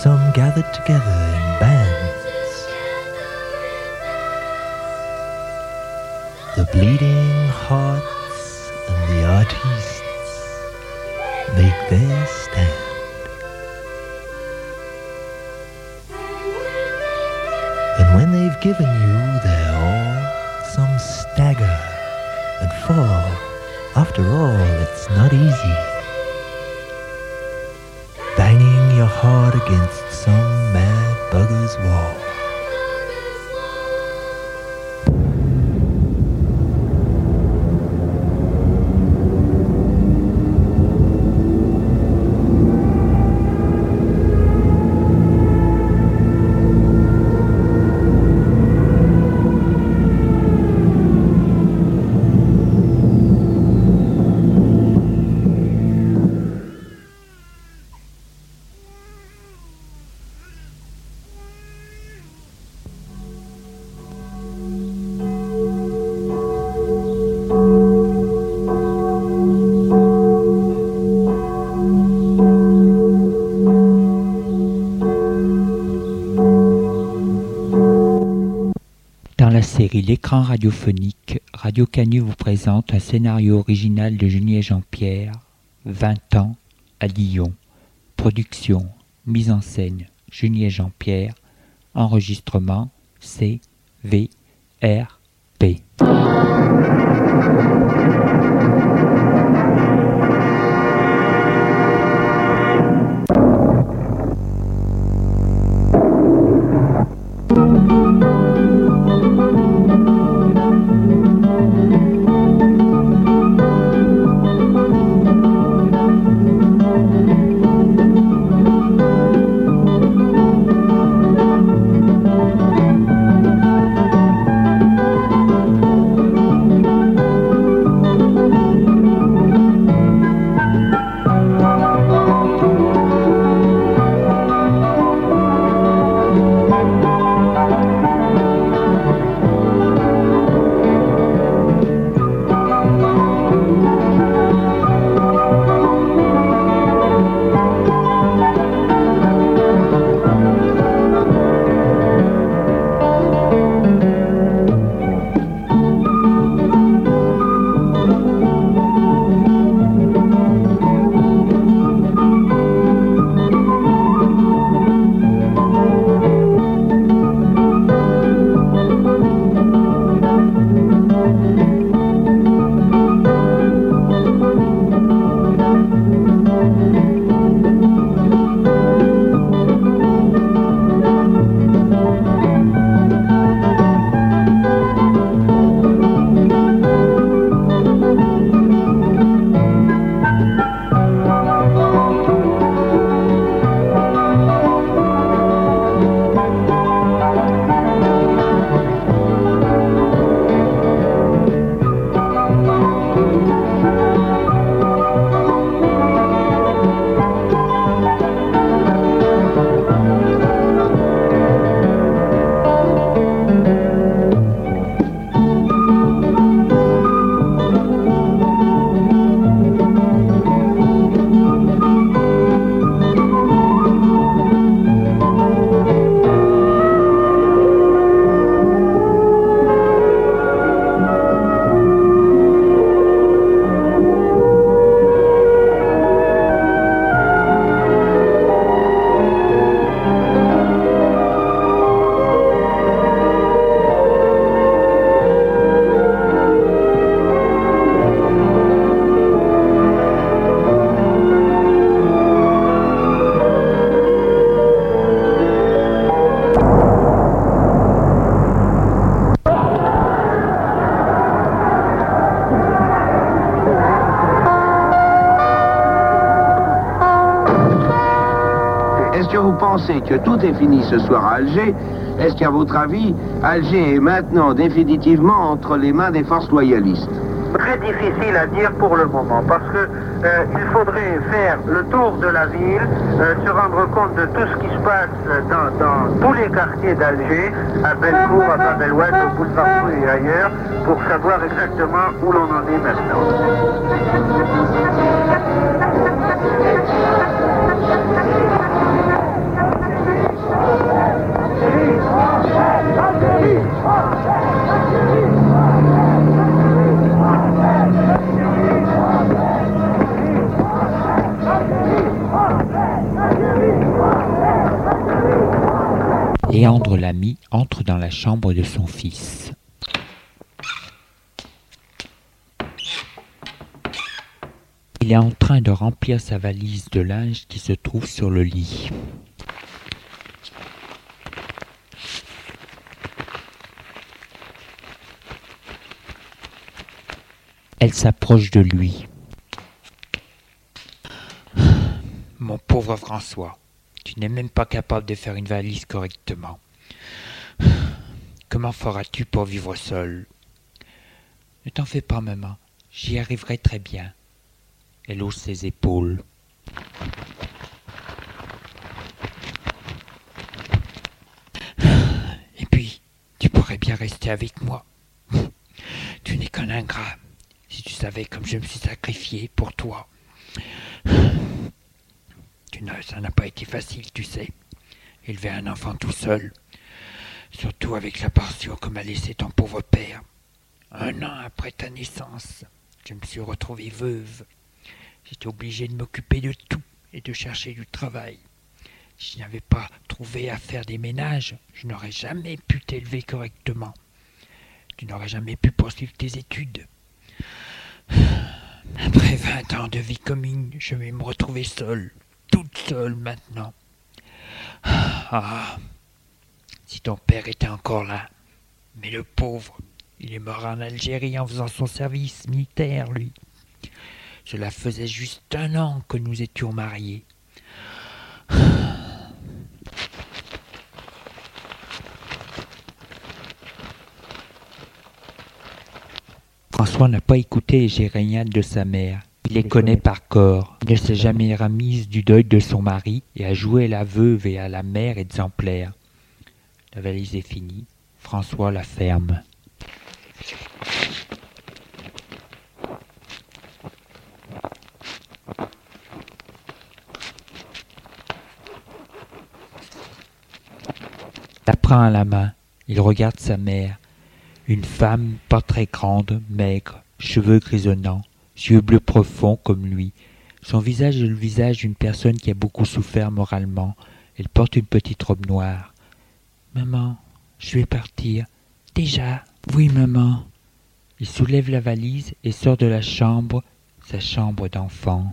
some gathered together in bands. The bleeding hearts and the artists make their Hopkins. L'écran radiophonique, Radio Canu vous présente un scénario original de Julien Jean-Pierre, 20 ans, à Lyon. Production, mise en scène, Julien Jean-Pierre. Enregistrement, C, V, R, P. tout est fini ce soir à Alger Est-ce qu'à votre avis, Alger est maintenant définitivement entre les mains des forces loyalistes très difficile à dire pour le moment parce que euh, il faudrait faire le tour de la ville, euh, se rendre compte de tout ce qui se passe dans, tous les quartiers d'Alger, à Bellecour, à Babel-Ouest, au boulevard et ailleurs, pour savoir exactement où l'on en est maintenant. Léandre Lamy entre dans la chambre de son fils. Il est en train de remplir sa valise de linge qui se trouve sur le lit. Elle s'approche de lui. Mon pauvre François, tu n'es même pas capable de faire une valise correctement. Comment feras-tu pour vivre seul? Ne t'en fais pas, maman. J'y arriverai très bien. Elle hausse ses épaules. Et puis, tu pourrais bien rester avec moi. Tu n'es qu'un ingrat. Si tu savais comme je me suis sacrifié pour toi ça n'a pas été facile, tu sais. Élever un enfant tout seul, surtout avec la portion que m'a laissé ton pauvre père. Un an après ta naissance, je me suis retrouvée veuve. J'étais obligée de m'occuper de tout et de chercher du travail. Si je n'avais pas trouvé à faire des ménages, je n'aurais jamais pu t'élever correctement. Tu n'aurais jamais pu poursuivre tes études. Après vingt ans de vie commune, je vais me retrouver seul, toute seule maintenant. Ah, si ton père était encore là. Mais le pauvre, il est mort en Algérie en faisant son service militaire, lui. Cela faisait juste un an que nous étions mariés. François n'a pas écouté les géréniades de sa mère. Il les connaît par corps. Il ne s'est jamais remise du deuil de son mari et a joué la veuve et à la mère exemplaire. La valise est finie. François la ferme. La prend à la main. Il regarde sa mère. Une femme pas très grande, maigre, cheveux grisonnants, yeux bleus profonds comme lui. Son visage est le visage d'une personne qui a beaucoup souffert moralement. Elle porte une petite robe noire. Maman, je vais partir. Déjà Oui, maman. Il soulève la valise et sort de la chambre, sa chambre d'enfant.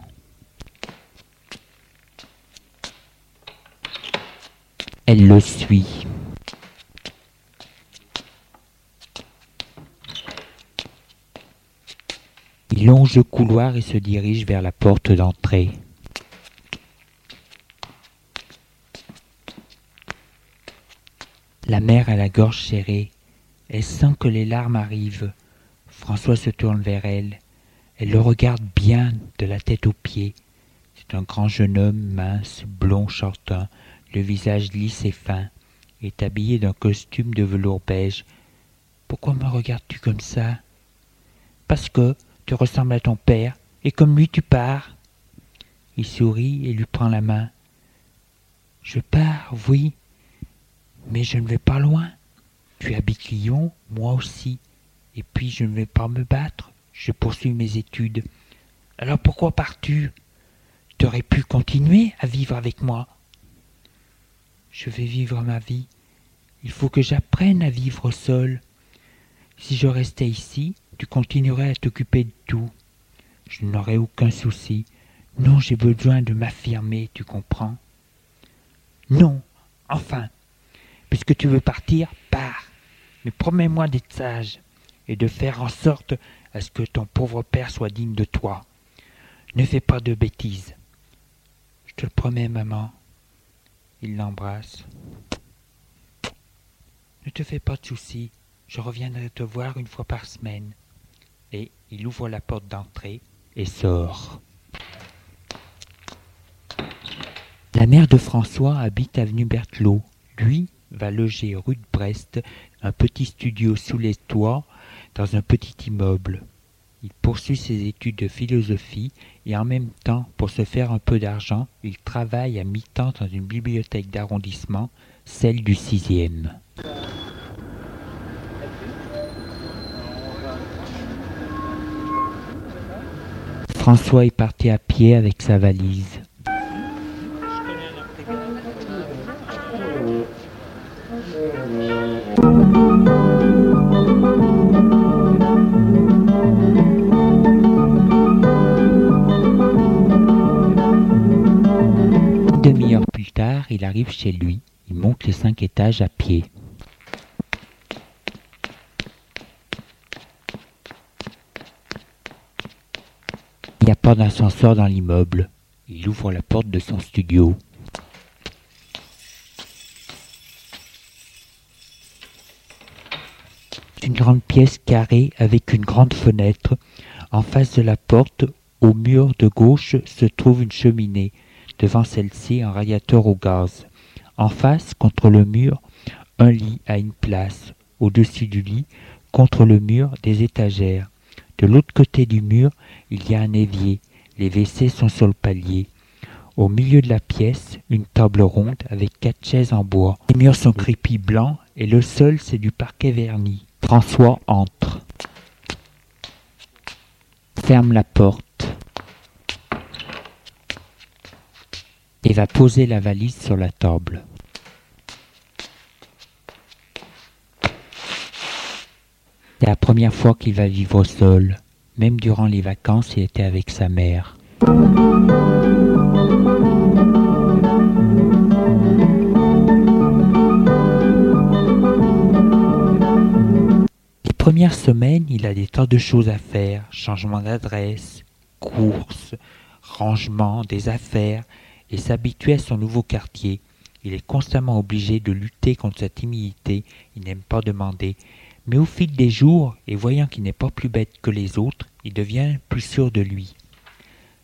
Elle le suit. Il longe le couloir et se dirige vers la porte d'entrée. La mère a la gorge serrée. Elle sent que les larmes arrivent. François se tourne vers elle. Elle le regarde bien de la tête aux pieds. C'est un grand jeune homme mince, blond, chortin, le visage lisse et fin, est habillé d'un costume de velours beige. Pourquoi me regardes-tu comme ça? Parce que, tu ressembles à ton père, et comme lui tu pars. Il sourit et lui prend la main. Je pars, oui, mais je ne vais pas loin. Tu habites Lyon, moi aussi, et puis je ne vais pas me battre, je poursuis mes études. Alors pourquoi pars-tu? Tu aurais pu continuer à vivre avec moi. Je vais vivre ma vie. Il faut que j'apprenne à vivre seul. Si je restais ici, tu continuerais à t'occuper de tout. Je n'aurais aucun souci. Non, j'ai besoin de m'affirmer, tu comprends Non, enfin, puisque tu veux partir, pars. Mais promets-moi d'être sage et de faire en sorte à ce que ton pauvre père soit digne de toi. Ne fais pas de bêtises. Je te le promets, maman. Il l'embrasse. Ne te fais pas de soucis. Je reviendrai te voir une fois par semaine. Et il ouvre la porte d'entrée et sort. La mère de François habite avenue Berthelot. Lui va loger rue de Brest, un petit studio sous les toits, dans un petit immeuble. Il poursuit ses études de philosophie et en même temps, pour se faire un peu d'argent, il travaille à mi-temps dans une bibliothèque d'arrondissement, celle du sixième. François est parti à pied avec sa valise. Demi-heure plus tard, il arrive chez lui. Il monte les cinq étages à pied. Il n'y a pas d'ascenseur dans l'immeuble. Il ouvre la porte de son studio. Une grande pièce carrée avec une grande fenêtre. En face de la porte, au mur de gauche, se trouve une cheminée. Devant celle-ci, un radiateur au gaz. En face, contre le mur, un lit à une place. Au-dessus du lit, contre le mur, des étagères. De l'autre côté du mur, il y a un évier. Les WC sont sur le palier. Au milieu de la pièce, une table ronde avec quatre chaises en bois. Les murs sont crépis blancs et le sol, c'est du parquet verni. François entre. Ferme la porte. Et va poser la valise sur la table. La première fois qu'il va vivre seul. Même durant les vacances, il était avec sa mère. Les premières semaines, il a des tas de choses à faire. Changement d'adresse, courses, rangement des affaires et s'habituer à son nouveau quartier. Il est constamment obligé de lutter contre sa timidité. Il n'aime pas demander. Mais au fil des jours, et voyant qu'il n'est pas plus bête que les autres, il devient plus sûr de lui.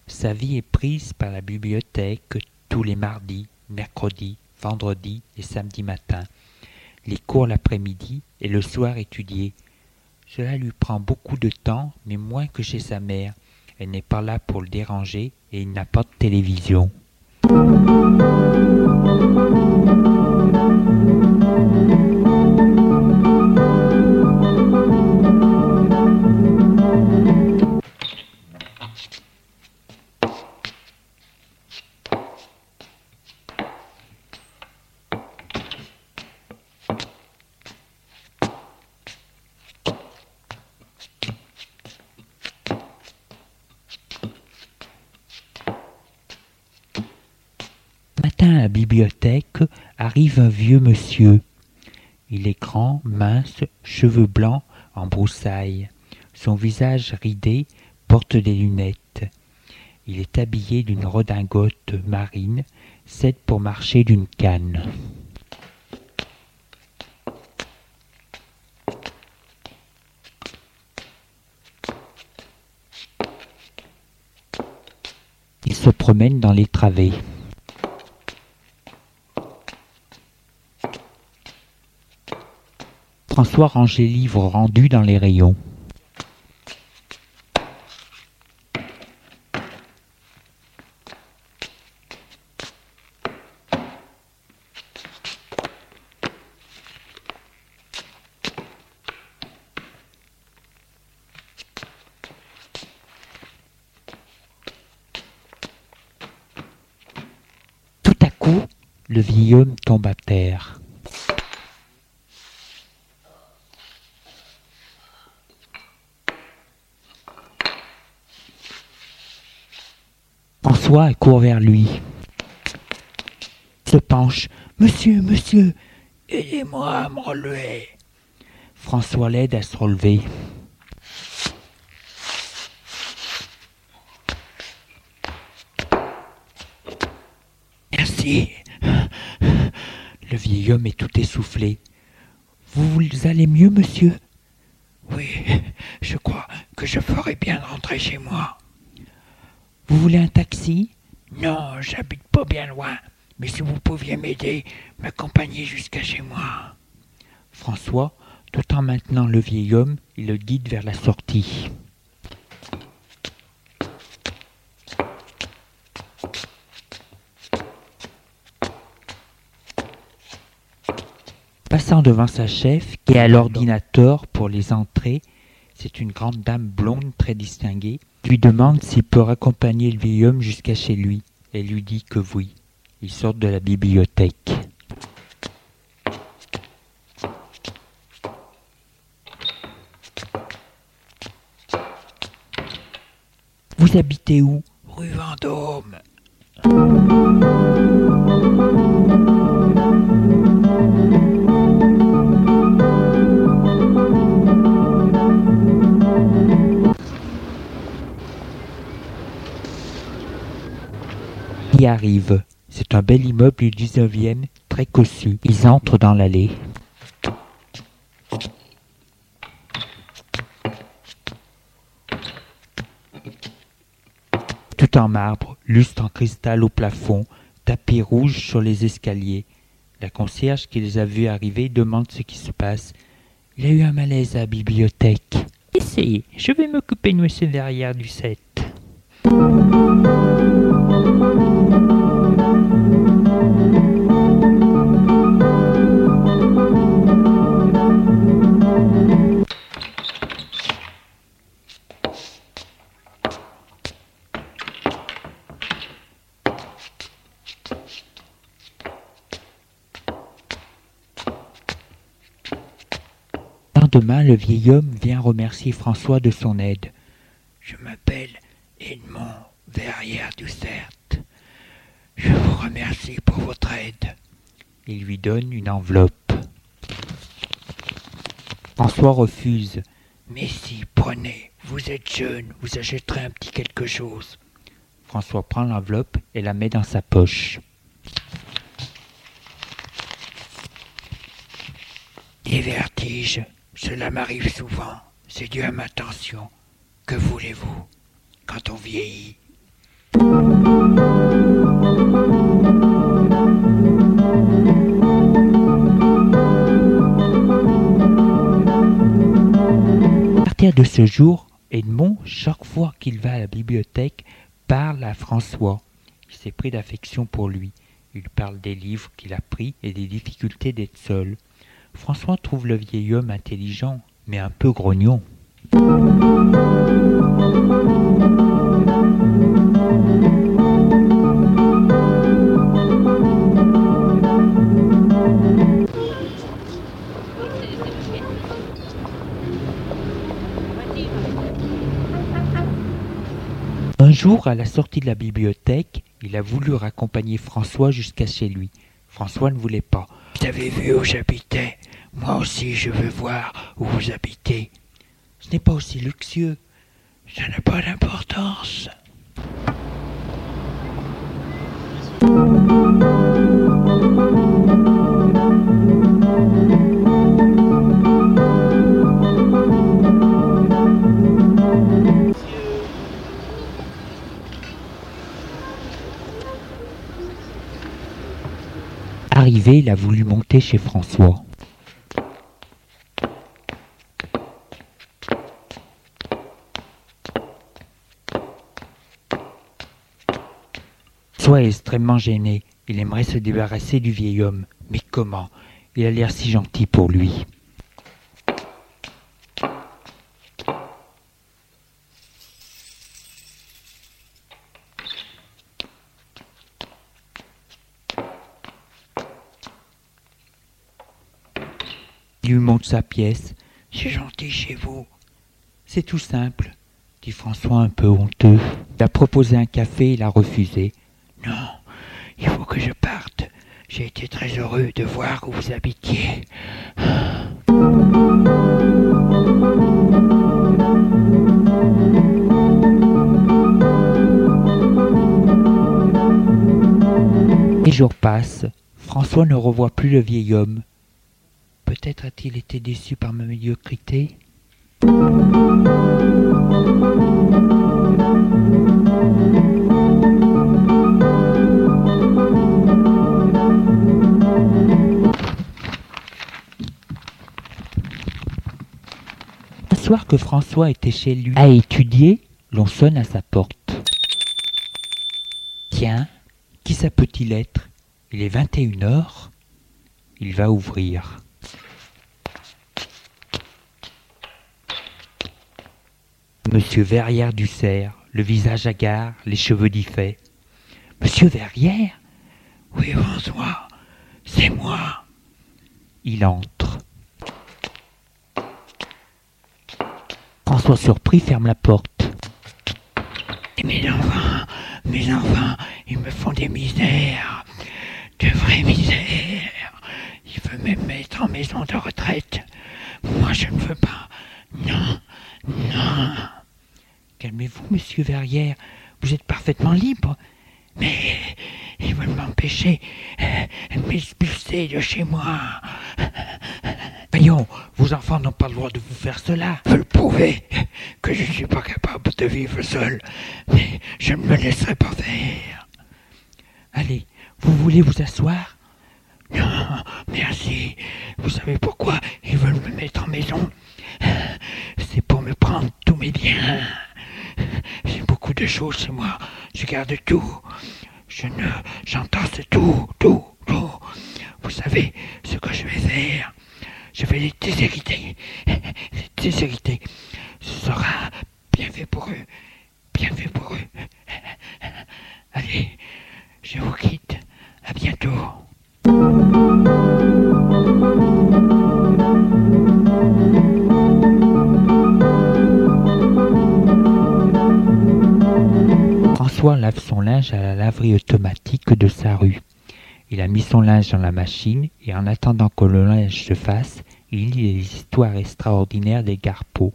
Sa vie est prise par la bibliothèque tous les mardis, mercredis, vendredis et samedis matins, les cours l'après-midi et le soir étudiés. Cela lui prend beaucoup de temps, mais moins que chez sa mère. Elle n'est pas là pour le déranger et il n'a pas de télévision. À la bibliothèque arrive un vieux monsieur. Il est grand, mince, cheveux blancs en broussailles. Son visage ridé porte des lunettes. Il est habillé d'une redingote marine, celle pour marcher d'une canne. Il se promène dans les travées. François range les livres rendus dans les rayons. Tout à coup, le vieil homme tombe à terre. François court vers lui. Se penche. Monsieur, monsieur, aidez-moi à me relever. François l'aide à se relever. Merci. Le vieil homme est tout essoufflé. Vous, vous allez mieux, monsieur? Oui, je crois que je ferais bien de rentrer chez moi. Vous voulez un taxi? Non, j'habite pas bien loin, mais si vous pouviez m'aider, m'accompagner jusqu'à chez moi. François, tout en maintenant le vieil homme, il le guide vers la sortie. Passant devant sa chef, qui est à l'ordinateur pour les entrées, c'est une grande dame blonde très distinguée, lui demande s'il peut raccompagner le vieil homme jusqu'à chez lui. Elle lui dit que oui. Ils sortent de la bibliothèque. Vous habitez où? Rue Vendôme. Arrive. C'est un bel immeuble du 19e, très cossu. Ils entrent dans l'allée. Tout en marbre, lustre en cristal au plafond, tapis rouge sur les escaliers. La concierge qui les a vus arriver demande ce qui se passe. Il a eu un malaise à la bibliothèque. Essayez, je vais m'occuper de monsieur derrière du 7. Lendemain, le vieil homme vient remercier François de son aide. Je m'appelle Edmond Verrière Doucert. Je vous remercie pour votre aide. Il lui donne une enveloppe. François refuse. Mais si, prenez, vous êtes jeune, vous achèterez un petit quelque chose. François prend l'enveloppe et la met dans sa poche. Les vertiges, cela m'arrive souvent. C'est dû à ma tension. Que voulez-vous quand on vieillit? À partir de ce jour, Edmond, chaque fois qu'il va à la bibliothèque, parle à François. Il s'est pris d'affection pour lui. Il parle des livres qu'il a pris et des difficultés d'être seul. François trouve le vieil homme intelligent, mais un peu grognon. Un jour, à la sortie de la bibliothèque, il a voulu raccompagner François jusqu'à chez lui. François ne voulait pas. Vous avez vu où j'habitais? Moi aussi, je veux voir où vous habitez. Ce n'est pas aussi luxueux. Ça n'a pas d'importance. Arrivé, il a voulu monter chez François. François est extrêmement gêné. Il aimerait se débarrasser du vieil homme. Mais comment? Il a l'air si gentil pour lui. Il lui montre sa pièce. C'est gentil chez vous. C'est tout simple, dit François un peu honteux. Il a proposé un café, il a refusé. Non, il faut que je parte. J'ai été très heureux de voir où vous habitiez. Les jours passent. François ne revoit plus le vieil homme. Peut-être a-t-il été déçu par ma médiocrité. Un soir que François était chez lui à étudier, l'on sonne à sa porte. Tiens, qui ça peut-il être? Il est 21h. Il va ouvrir. Monsieur Verrières du Cerf, le visage hagard, les cheveux diffets. Monsieur Verrières Oui, François, c'est moi. Il entre. François surpris ferme la porte. Mes enfants, mes enfants, ils me font des misères, de vraies misères. Ils veulent me mettre en maison de retraite. Moi, je ne veux pas. Non, non. Calmez-vous, monsieur Verrières. Vous êtes parfaitement libre. Mais ils veulent m'empêcher de m'expulser de chez moi. Voyons, vos enfants n'ont pas le droit de vous faire cela. Veulent prouver que je ne suis pas capable de vivre seul. Mais je ne me laisserai pas faire. Allez, vous voulez vous asseoir? Non, merci. Vous savez pourquoi ils veulent me mettre en maison? C'est pour me prendre tous mes biens. De choses chez moi. Je garde tout. Je ne, j'entasse tout, tout, tout. Vous savez ce que je vais faire Je vais les déshériter. Les déshériter. Ce sera bien fait pour eux. Bien fait pour eux. Allez, je vous quitte. À bientôt. François lave son linge à la laverie automatique de sa rue. Il a mis son linge dans la machine et en attendant que le linge se fasse, il lit les histoires extraordinaires des Garpeaux,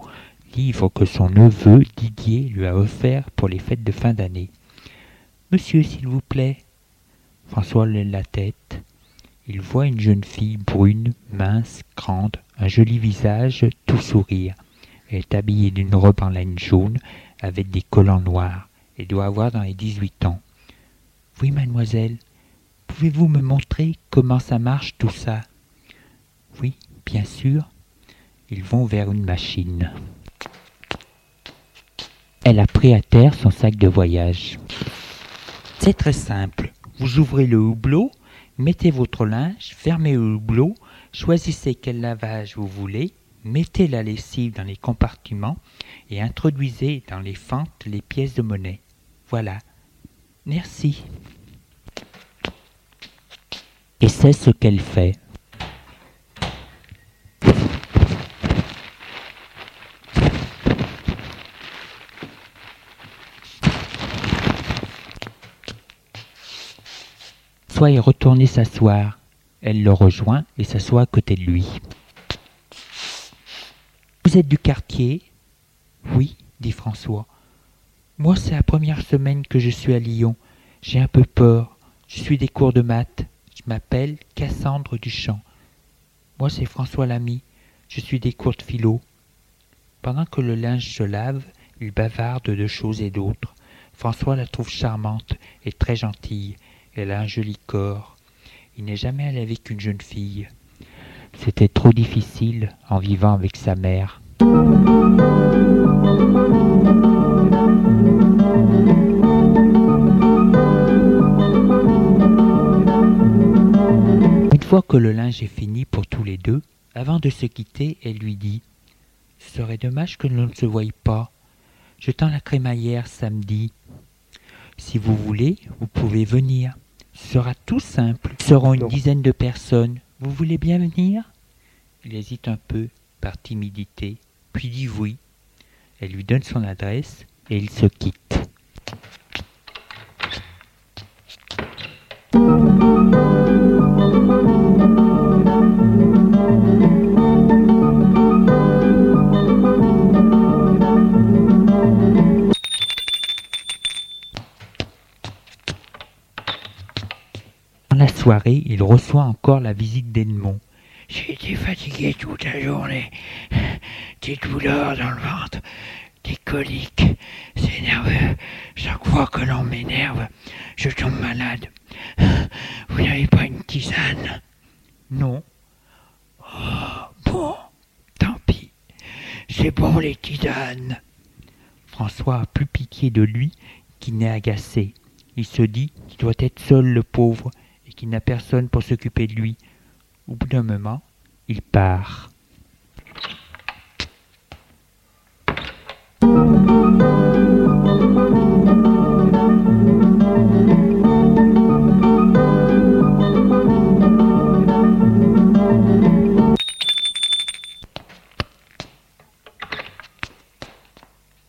livre que son neveu Didier lui a offert pour les fêtes de fin d'année. Monsieur, s'il vous plaît. François lève la tête. Il voit une jeune fille brune, mince, grande, un joli visage, tout sourire. Elle est habillée d'une robe en laine jaune avec des collants noirs. Elle doit avoir dans les dix-huit ans. Oui, mademoiselle. Pouvez-vous me montrer comment ça marche tout ça? Oui, bien sûr. Ils vont vers une machine. Elle a pris à terre son sac de voyage. C'est très simple. Vous ouvrez le hublot, mettez votre linge, fermez le hublot, choisissez quel lavage vous voulez, mettez la lessive dans les compartiments et introduisez dans les fentes les pièces de monnaie. Voilà. Merci. Et c'est ce qu'elle fait. Est retourné s'asseoir. Elle le rejoint et s'assoit à côté de lui. Vous êtes du quartier? Oui, dit François. Moi, c'est la première semaine que je suis à Lyon. J'ai un peu peur. Je suis des cours de maths. Je m'appelle Cassandre Duchamp. Moi, c'est François Lamy. Je suis des cours de philo. Pendant que le linge se lave, il bavarde de choses et d'autres. François la trouve charmante et très gentille. Elle a un joli corps. Il n'est jamais allé avec une jeune fille. C'était trop difficile en vivant avec sa mère. Fois que le linge est fini pour tous les deux, avant de se quitter, elle lui dit Ce serait dommage que l'on ne se voie pas. Je tends la crémaillère samedi. Si vous voulez, vous pouvez venir. Ce sera tout simple. Nous serons une dizaine de personnes. Vous voulez bien venir? Il hésite un peu, par timidité, puis dit oui. Elle lui donne son adresse et ils se quittent. Soirée, il reçoit encore la visite d'Edmond. J'ai été fatigué toute la journée. Des douleurs dans le ventre, des coliques. C'est nerveux. Chaque fois que l'on m'énerve, je tombe malade. Vous n'avez pas une tisane? Non, Oh, bon, tant pis. C'est bon les tisanes. François a plus pitié de lui qu'il n'est agacé. Il se dit qu'il doit être seul le pauvre et qu'il n'a personne pour s'occuper de lui. Au bout d'un moment, il part.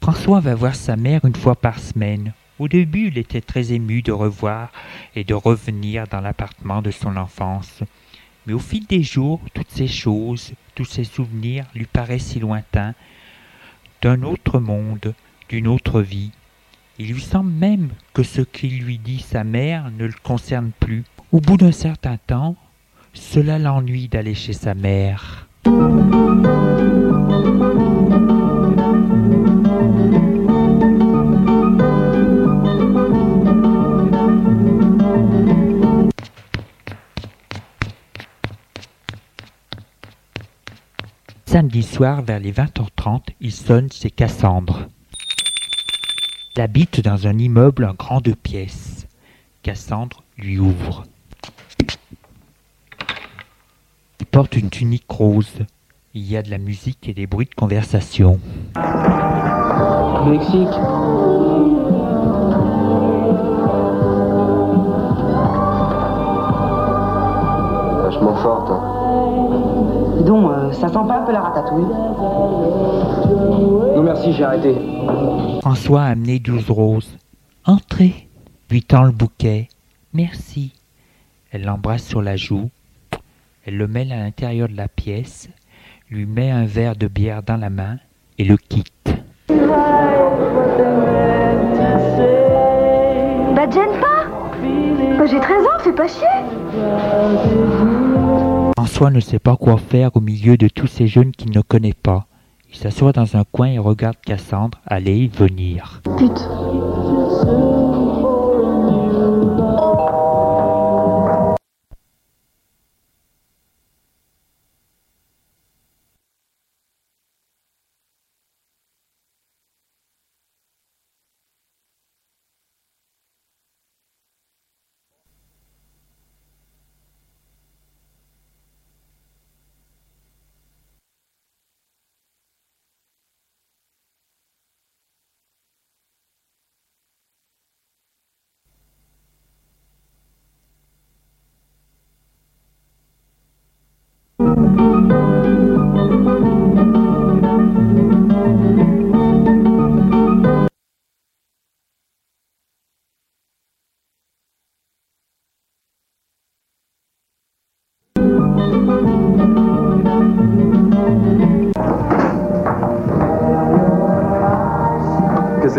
François va voir sa mère une fois par semaine. Au début, il était très ému de revoir et de revenir dans l'appartement de son enfance. Mais au fil des jours, toutes ces choses, tous ces souvenirs lui paraissent si lointains, d'un autre monde, d'une autre vie. Il lui semble même que ce qu'il lui dit sa mère ne le concerne plus. Au bout d'un certain temps, cela l'ennuie d'aller chez sa mère. Samedi soir, vers les 20h30, il sonne chez Cassandre. Elle habite dans un immeuble en grand deux pièces. Cassandre lui ouvre. Il porte une tunique rose. Il y a de la musique et des bruits de conversation. Mexique. Donc, euh, ça sent pas un peu la ratatouille Non merci, j'ai arrêté. François a amené douze roses. Entrez, lui tend le bouquet. Merci. Elle l'embrasse sur la joue. Elle le mêle à l'intérieur de la pièce, lui met un verre de bière dans la main et le quitte. Bah gêne pas Bah j'ai 13 ans, fais pas chier François ne sait pas quoi faire au milieu de tous ces jeunes qu'il ne connaît pas. Il s'assoit dans un coin et regarde Cassandre aller et venir.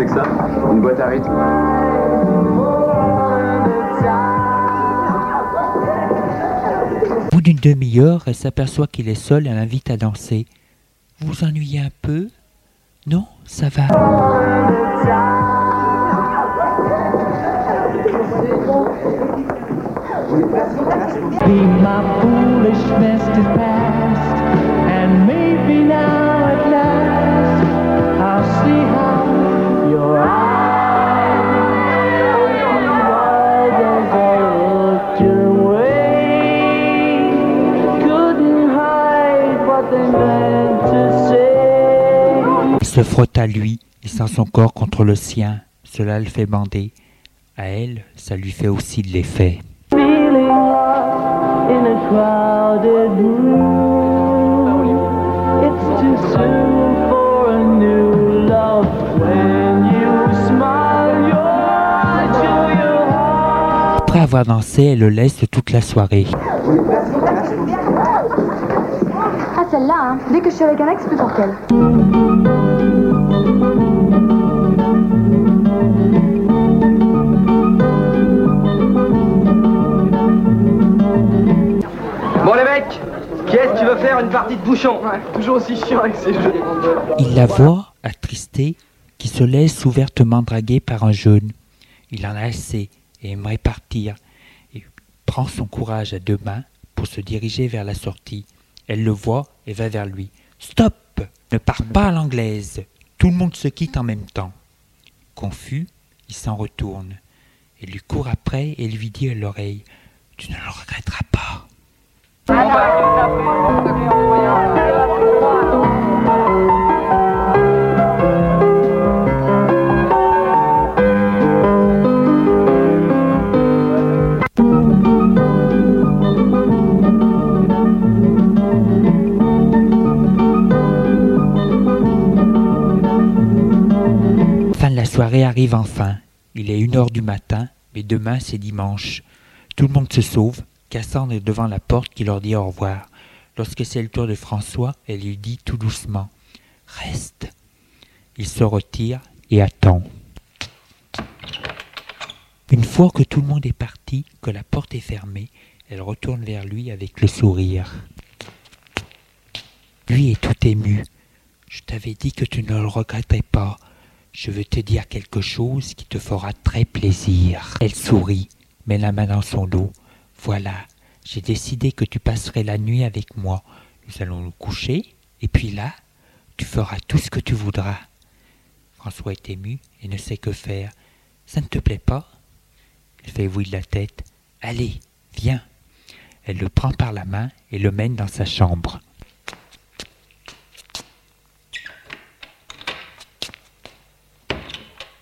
C'est que ça Une boîte à rythme. Au bout d'une demi-heure, elle s'aperçoit qu'il est seul et l'invite à danser. Vous vous ennuyez un peu? Non, ça va. My se frotte à lui et sent son corps contre le sien. Cela le fait bander. À elle, ça lui fait aussi de l'effet. Après avoir dansé, elle le laisse toute la soirée. Ah celle-là, hein. dès que je suis avec un ex, plus qu'elle. Bon les mecs, qui est-ce qui veut faire une partie de bouchon Ouais, toujours aussi chiant avec ces jeux. Il la voit, attristé, qui se laisse ouvertement draguer par un jeune. Il en a assez et aimerait partir, et prend son courage à deux mains pour se diriger vers la sortie. Elle le voit et va vers lui. Stop Ne pars pas à l'anglaise. Tout le monde se quitte en même temps. Confus, il s'en retourne. Elle lui court après et lui dit à l'oreille Tu ne le regretteras pas. Fin de la soirée arrive enfin. Il est une heure du matin, mais demain c'est dimanche. Tout le monde se sauve. Cassandre est devant la porte qui leur dit au revoir. Lorsque c'est le tour de François, elle lui dit tout doucement Reste. Il se retire et attend. Une fois que tout le monde est parti, que la porte est fermée, elle retourne vers lui avec le sourire. Lui est tout ému. Je t'avais dit que tu ne le regrettais pas. Je veux te dire quelque chose qui te fera très plaisir. Elle sourit, met la main dans son dos. Voilà, j'ai décidé que tu passerais la nuit avec moi. Nous allons nous coucher, et puis là, tu feras tout ce que tu voudras. François est ému et ne sait que faire. Ça ne te plaît pas? Elle fait oui de la tête. Allez, viens. Elle le prend par la main et le mène dans sa chambre.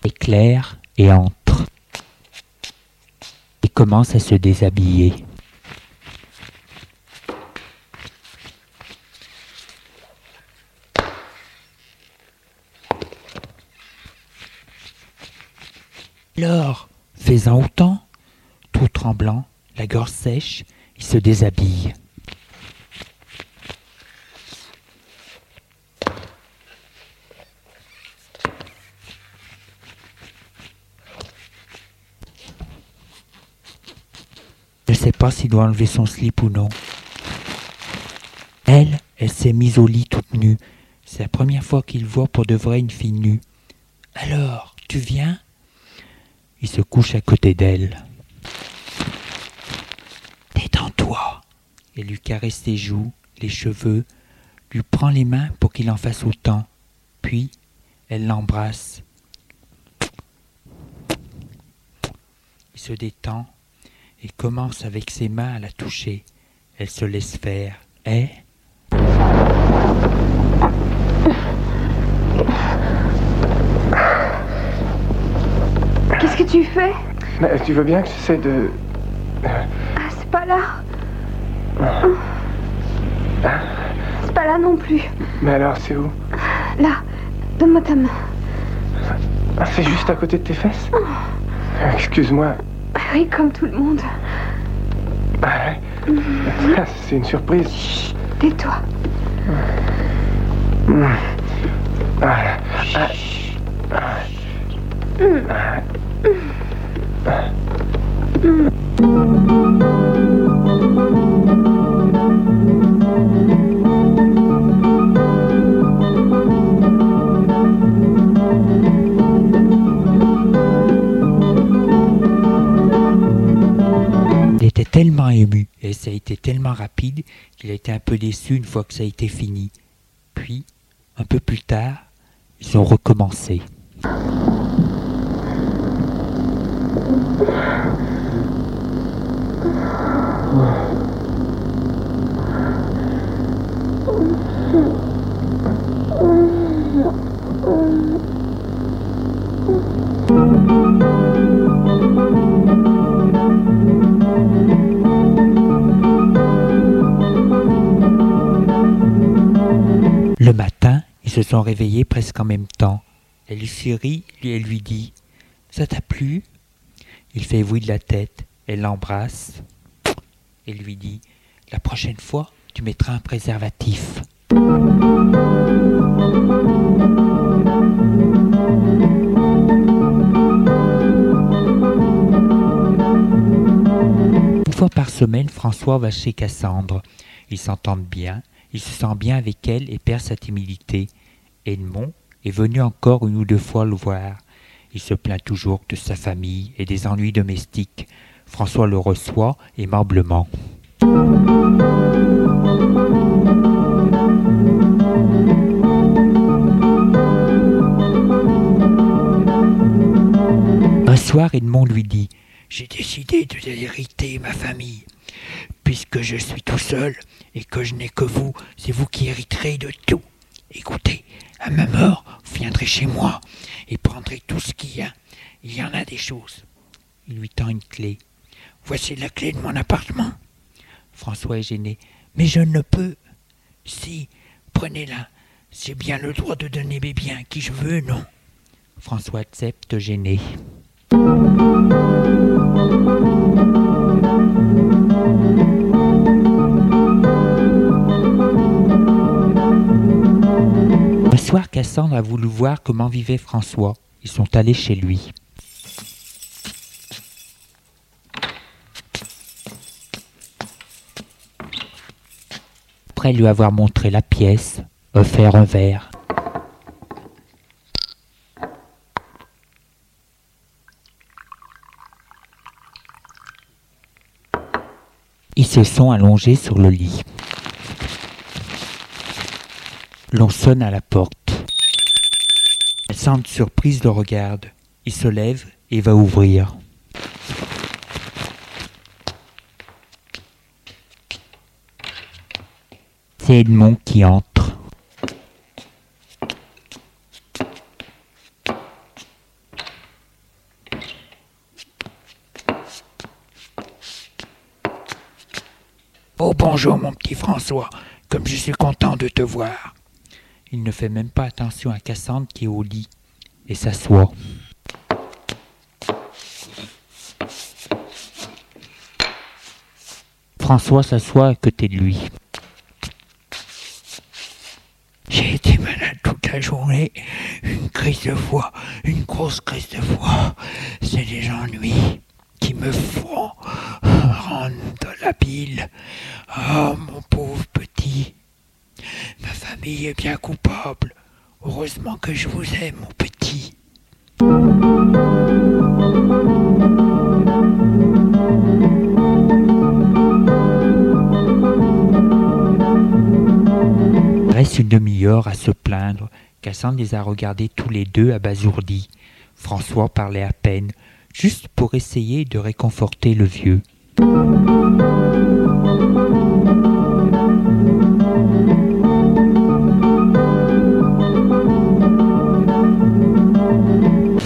éclaire et et commence à se déshabiller. Alors, faisant autant, tout tremblant, la gorge sèche, il se déshabille. ne sait s'il doit enlever son slip ou non. Elle, elle s'est mise au lit toute nue. C'est la première fois qu'il voit pour de vrai une fille nue. Alors, tu viens? Il se couche à côté d'elle. Détends-toi. Elle lui caresse ses joues, les cheveux, lui prend les mains pour qu'il en fasse autant. Puis, elle l'embrasse. Il se détend et commence avec ses mains à la toucher. Elle se laisse faire. Et Qu'est-ce que tu fais? Mais tu veux bien que j'essaie de... Ah, c'est pas là. C'est pas là non plus. Mais alors, c'est où? Là, donne-moi ta main. Ah, C'est juste à côté de tes fesses? Excuse-moi. Ah Oui, comme tout le monde. Ah, ouais. Ah, C'est une surprise. Tais-toi. Ah, ah, était tellement ému et ça a été tellement rapide qu'il a été un peu déçu une fois que ça a été fini. Puis, un peu plus tard, ils ont recommencé. Le matin, ils se sont réveillés presque en même temps. Elle lui sourit et elle lui dit Ça t'a plu? Il fait oui de la tête. Elle l'embrasse et lui dit La prochaine fois, tu mettras un préservatif. par semaine, François va chez Cassandre. Ils s'entendent bien, il se sent bien avec elle et perd sa timidité. Edmond est venu encore une ou deux fois le voir. Il se plaint toujours de sa famille et des ennuis domestiques. François le reçoit aimablement. Un soir, Edmond lui dit j'ai décidé de hériter ma famille. Puisque je suis tout seul et que je n'ai que vous, c'est vous qui hériterez de tout. Écoutez, à ma mort, vous viendrez chez moi et prendrez tout ce qu'il y a. Il y en a des choses. Il lui tend une clé. Voici la clé de mon appartement. François est gêné. Mais je ne peux. Si, prenez-la. J'ai bien le droit de donner mes biens qui je veux, non François accepte, gêné. Un soir, Cassandre a voulu voir comment vivait François. Ils sont allés chez lui. Après lui avoir montré la pièce, offert un verre. Ils se sont allongés sur le lit. L'on sonne à la porte. Elle semble surprise le regarde. Il se lève et va ouvrir. C'est Edmond qui entre. Oh bonjour mon petit François, comme je suis content de te voir. Il ne fait même pas attention à Cassandre qui est au lit et s'assoit. François s'assoit à côté de lui. J'ai été malade toute la journée. Une crise de voix, une grosse crise de voix. C'est les ennuis qui me font rendre la bile. Oh, mon pauvre petit. Ma famille est bien coupable. Heureusement que je vous aime, mon petit. Reste une demi-heure à se plaindre. Cassandre les a regardés tous les deux abasourdis. François parlait à peine, juste pour essayer de réconforter le vieux.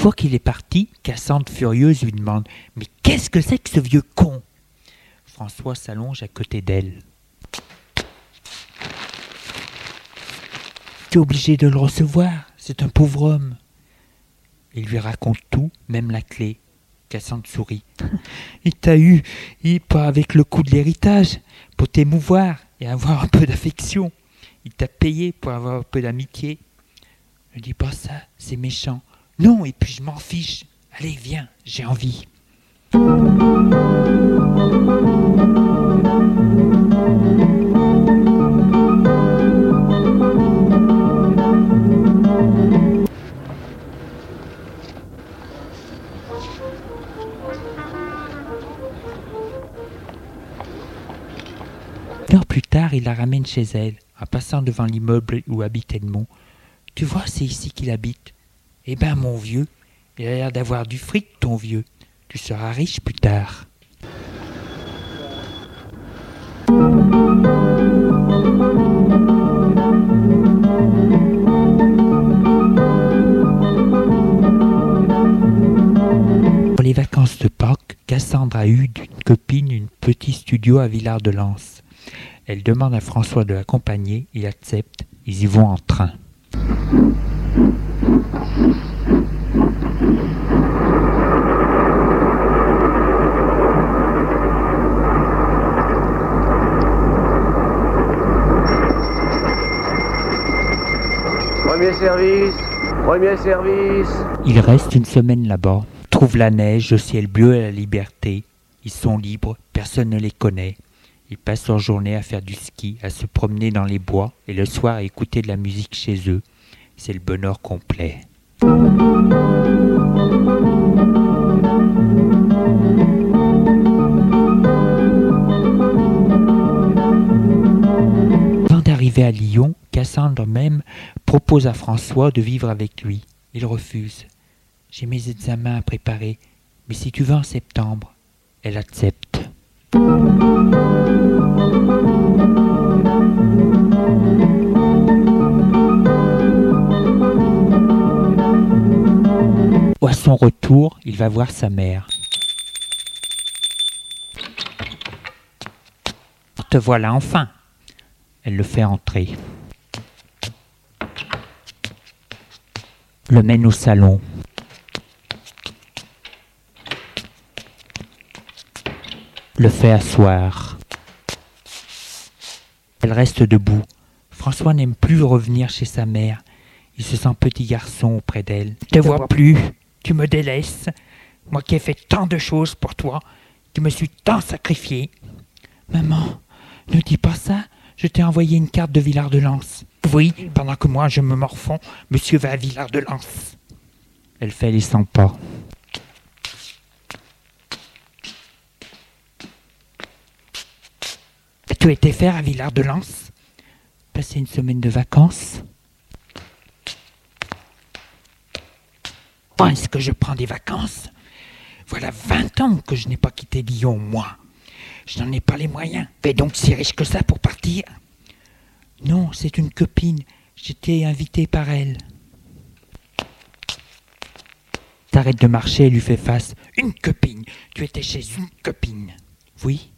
Fois qu'il est parti, Cassandre furieuse lui demande Mais qu'est-ce que c'est que ce vieux con? François s'allonge à côté d'elle. Tu es obligé de le recevoir, c'est un pauvre homme. Il lui raconte tout, même la clé. Cassandre sourit. Il t'a eu, et pas avec le coup de l'héritage, pour t'émouvoir et avoir un peu d'affection. Il t'a payé pour avoir un peu d'amitié. Ne dis pas ça, c'est méchant. Non, et puis je m'en fiche. Allez, viens, j'ai envie. Une heure plus tard, il la ramène chez elle, en passant devant l'immeuble où habite Edmond. Tu vois, c'est ici qu'il habite. Eh ben, mon vieux, il a l'air d'avoir du fric, ton vieux. Tu seras riche plus tard. Pour les vacances de Pâques, Cassandre a eu d'une copine une petit studio à Villard-de-Lans. Elle demande à François de l'accompagner, il accepte, ils y vont en train. Premier service, premier service. Ils restent une semaine là-bas, trouvent la neige, le ciel bleu et la liberté. Ils sont libres, personne ne les connaît. Ils passent leur journée à faire du ski, à se promener dans les bois et le soir à écouter de la musique chez eux. C'est le bonheur complet. Avant d'arriver à Lyon, Cassandre même propose à François de vivre avec lui. Il refuse. J'ai mes examens à préparer. Mais si tu veux en septembre, elle accepte. À son retour, il va voir sa mère. Te voilà enfin. Elle le fait entrer. Le mène au salon. Le fait asseoir. Elle reste debout. François n'aime plus revenir chez sa mère. Il se sent petit garçon auprès d'elle. Je te vois plus. Tu me délaisses. Moi qui ai fait tant de choses pour toi, qui me suis tant sacrifié. Maman, ne dis pas ça. Je t'ai envoyé une carte de Villard de Lans. Oui, pendant que moi je me morfonds, monsieur va à Villard de Lans. Elle fait les 100 pas. Tu étais faire à Villard de Lans Passer une semaine de vacances? Oh, est-ce que je prends des vacances Voilà 20 ans que je n'ai pas quitté Lyon, moi. Je n'en ai pas les moyens. Fais donc si riche que ça pour partir Non, c'est une copine. J'étais invité par elle. T'arrêtes de marcher et lui fait face. Une copine Tu étais chez une copine Oui.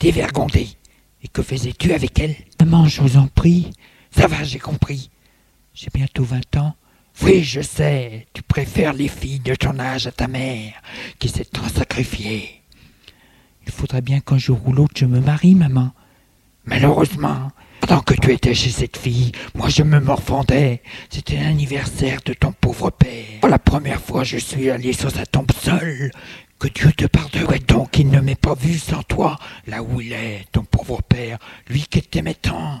Dévergondé. Et que faisais-tu avec elle? Maman, je vous en prie. Ça va, j'ai compris. J'ai bientôt 20 ans. Oui, je sais, tu préfères les filles de ton âge à ta mère, qui s'est tant sacrifiée. Il faudrait bien qu'un jour ou l'autre je me marie, maman. Malheureusement, pendant que tu étais chez cette fille, moi je me morfondais. C'était l'anniversaire de ton pauvre père. Pour la première fois, je suis allé sur sa tombe seul. Que Dieu te pardonne. donc il ne m'est pas vu sans toi, là où il est, ton pauvre père, lui qui t'aimait tant.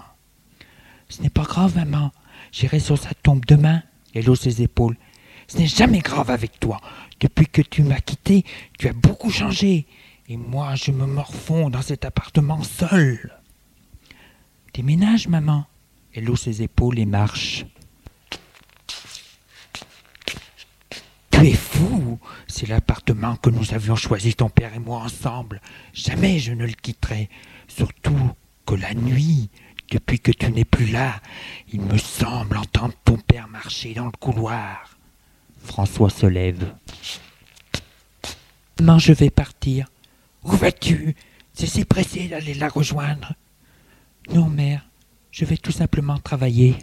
Ce n'est pas grave, maman. J'irai sur sa tombe demain. Elle hausse ses épaules. Ce n'est jamais grave avec toi. Depuis que tu m'as quitté, tu as beaucoup changé. Et moi, je me morfonds dans cet appartement seul. Déménage, maman. Elle hausse ses épaules et marche. Tu es fou. C'est l'appartement que nous avions choisi, ton père et moi, ensemble. Jamais je ne le quitterai. Surtout que la nuit, depuis que tu n'es plus là, il me semble entendre ton père marcher dans le couloir. François se lève. Maman, je vais partir. Où vas-tu? C'est si pressé d'aller la rejoindre. Non, mère, je vais tout simplement travailler.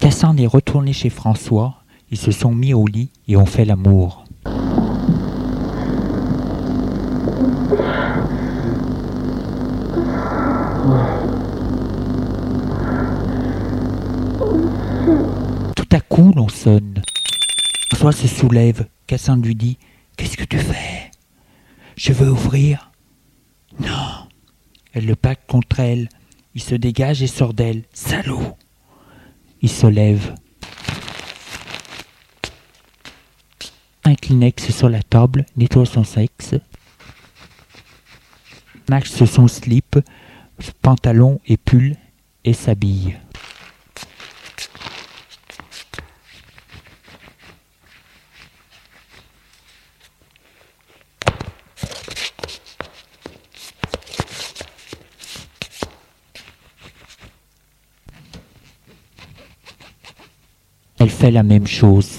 Cassandre est retournée chez François ils se sont mis au lit et ont fait l'amour. Tout à coup, l'on sonne. François se soulève. Cassandre lui dit Qu'est-ce que tu fais? Je veux ouvrir. Non. Elle le pack contre elle. Il se dégage et sort d'elle. Salaud Il se lève. Un Kleenex sur la table, nettoie son sexe. Max son slip, pantalon et pull et s'habille. Elle fait la même chose.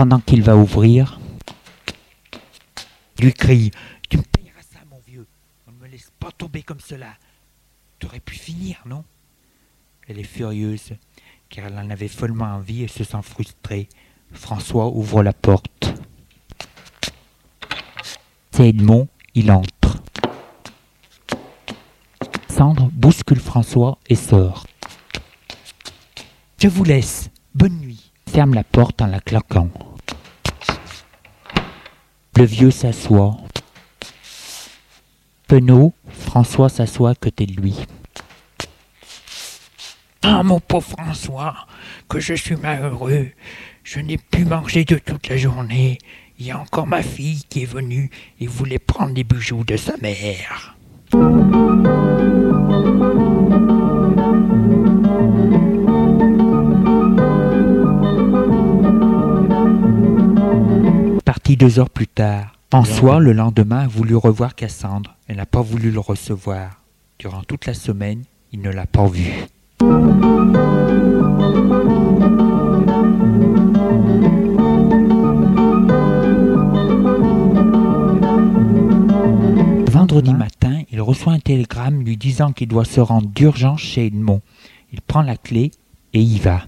Pendant qu'il va ouvrir, lui crie Tu me payeras ça, mon vieux. On ne me laisse pas tomber comme cela. Tu aurais pu finir, non? Elle est furieuse, car elle en avait follement envie et se sent frustrée. François ouvre la porte. C'est Edmond, il entre. Sandre bouscule François et sort. Je vous laisse. Bonne nuit. Ferme la porte en la claquant. Le vieux s'assoit. Penaud, François s'assoit à côté de lui. Ah, mon pauvre François, que je suis malheureux. Je n'ai pu manger de toute la journée. Il y a encore ma fille qui est venue et voulait prendre les bijoux de sa mère. Parti deux heures plus tard. François, le lendemain, a voulu revoir Cassandre. Elle n'a pas voulu le recevoir. Durant toute la semaine, il ne l'a pas vue. Vendredi matin, il reçoit un télégramme lui disant qu'il doit se rendre d'urgence chez Edmond. Il prend la clé et y va.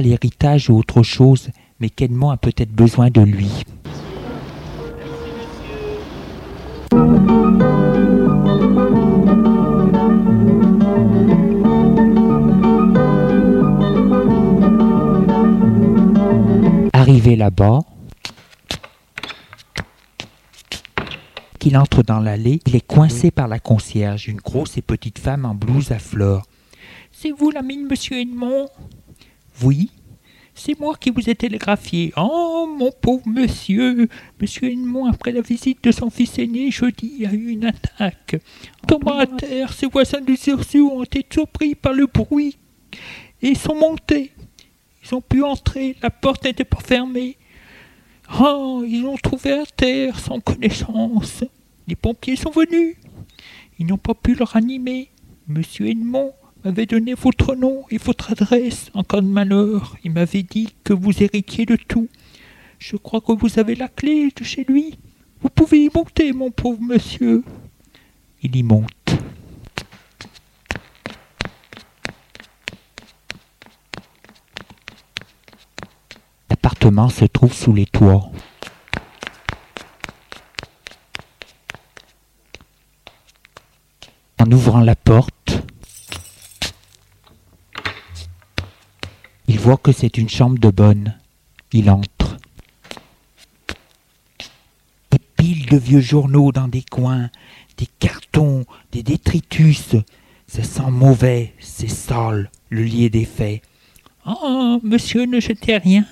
L'héritage ou autre chose, mais qu'Edmond a peut-être besoin de lui. Arrivé là-bas, qu'il entre dans l'allée, il est coincé par la concierge, une grosse et petite femme en blouse à fleurs. C'est vous l'ami de Monsieur Edmond? Oui, c'est moi qui vous ai télégraphié. Oh, mon pauvre monsieur Monsieur Edmond, après la visite de son fils aîné, jeudi, a eu une attaque. Tombant à terre, ses voisins du sursaut ont été surpris par le bruit et sont montés. Ils ont pu entrer, la porte n'était pas fermée. Oh, ils l'ont trouvé à terre, sans connaissance. Les pompiers sont venus. Ils n'ont pas pu le ranimer. Monsieur Edmond m'avait donné votre nom et votre adresse en cas de malheur. Il m'avait dit que vous héritiez de tout. Je crois que vous avez la clé de chez lui. Vous pouvez y monter, mon pauvre monsieur. il y monte. L'appartement se trouve sous les toits. En ouvrant la porte, voit que c'est une chambre de bonne. Il entre. Des piles de vieux journaux dans des coins, des cartons, des détritus. Ça sent mauvais, c'est sale, le lit est défait. Oh, monsieur, ne jetez rien.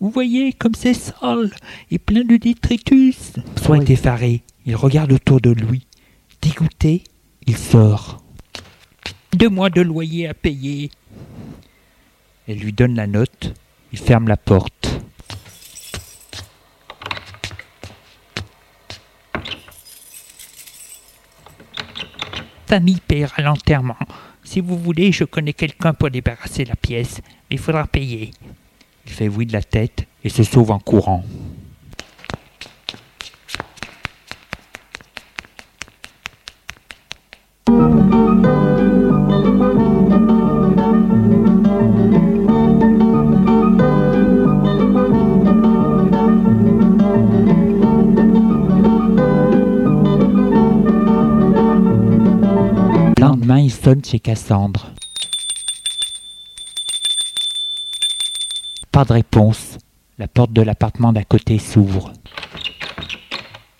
Vous voyez comme c'est sale et plein de détritus. Soit est effaré, il regarde autour de lui. Dégoûté, il sort. Deux mois de loyer à payer. Elle lui donne la note. Il ferme la porte. Famille paiera l'enterrement. Si vous voulez, je connais quelqu'un pour débarrasser la pièce. Il faudra payer. Il fait oui de la tête et se sauve en courant. Chez Cassandre. Pas de réponse. La porte de l'appartement d'à côté s'ouvre.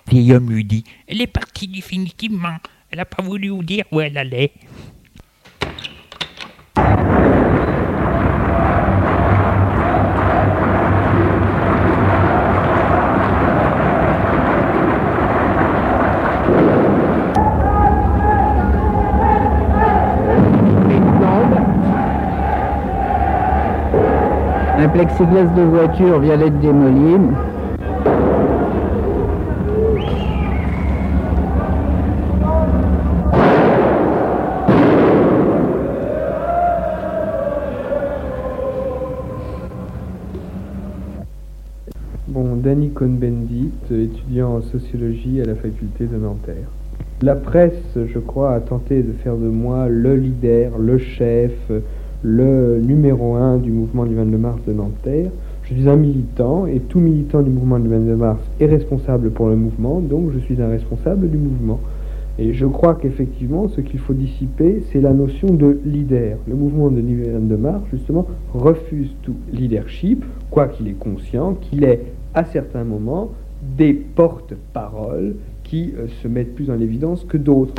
Vieil homme lui dit Elle est partie définitivement. Elle n'a pas voulu vous dire où elle allait. Un plexiglas de voiture vient d'être démoli. Bon, Danny Cohn-Bendit, étudiant en sociologie à la faculté de Nanterre. La presse, je crois, a tenté de faire de moi le leader, le chef, le numéro un du mouvement du 22 mars de Nanterre. Je suis un militant et tout militant du mouvement du 22 mars est responsable pour le mouvement, donc je suis un responsable du mouvement. Et je crois qu'effectivement, ce qu'il faut dissiper, c'est la notion de leader. Le mouvement de Nivelle de Mars, justement, refuse tout leadership, quoi qu'il est conscient qu'il est, à certains moments, des porte-paroles qui euh, se mettent plus en évidence que d'autres.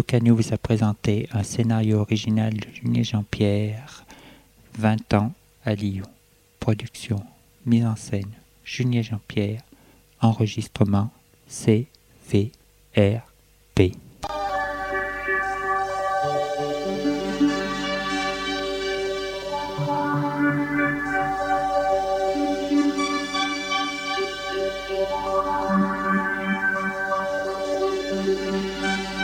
Vous a présenté un scénario original de Julien Jean-Pierre, 20 ans à Lyon. Production, mise en scène, Julien Jean-Pierre, enregistrement CVRP.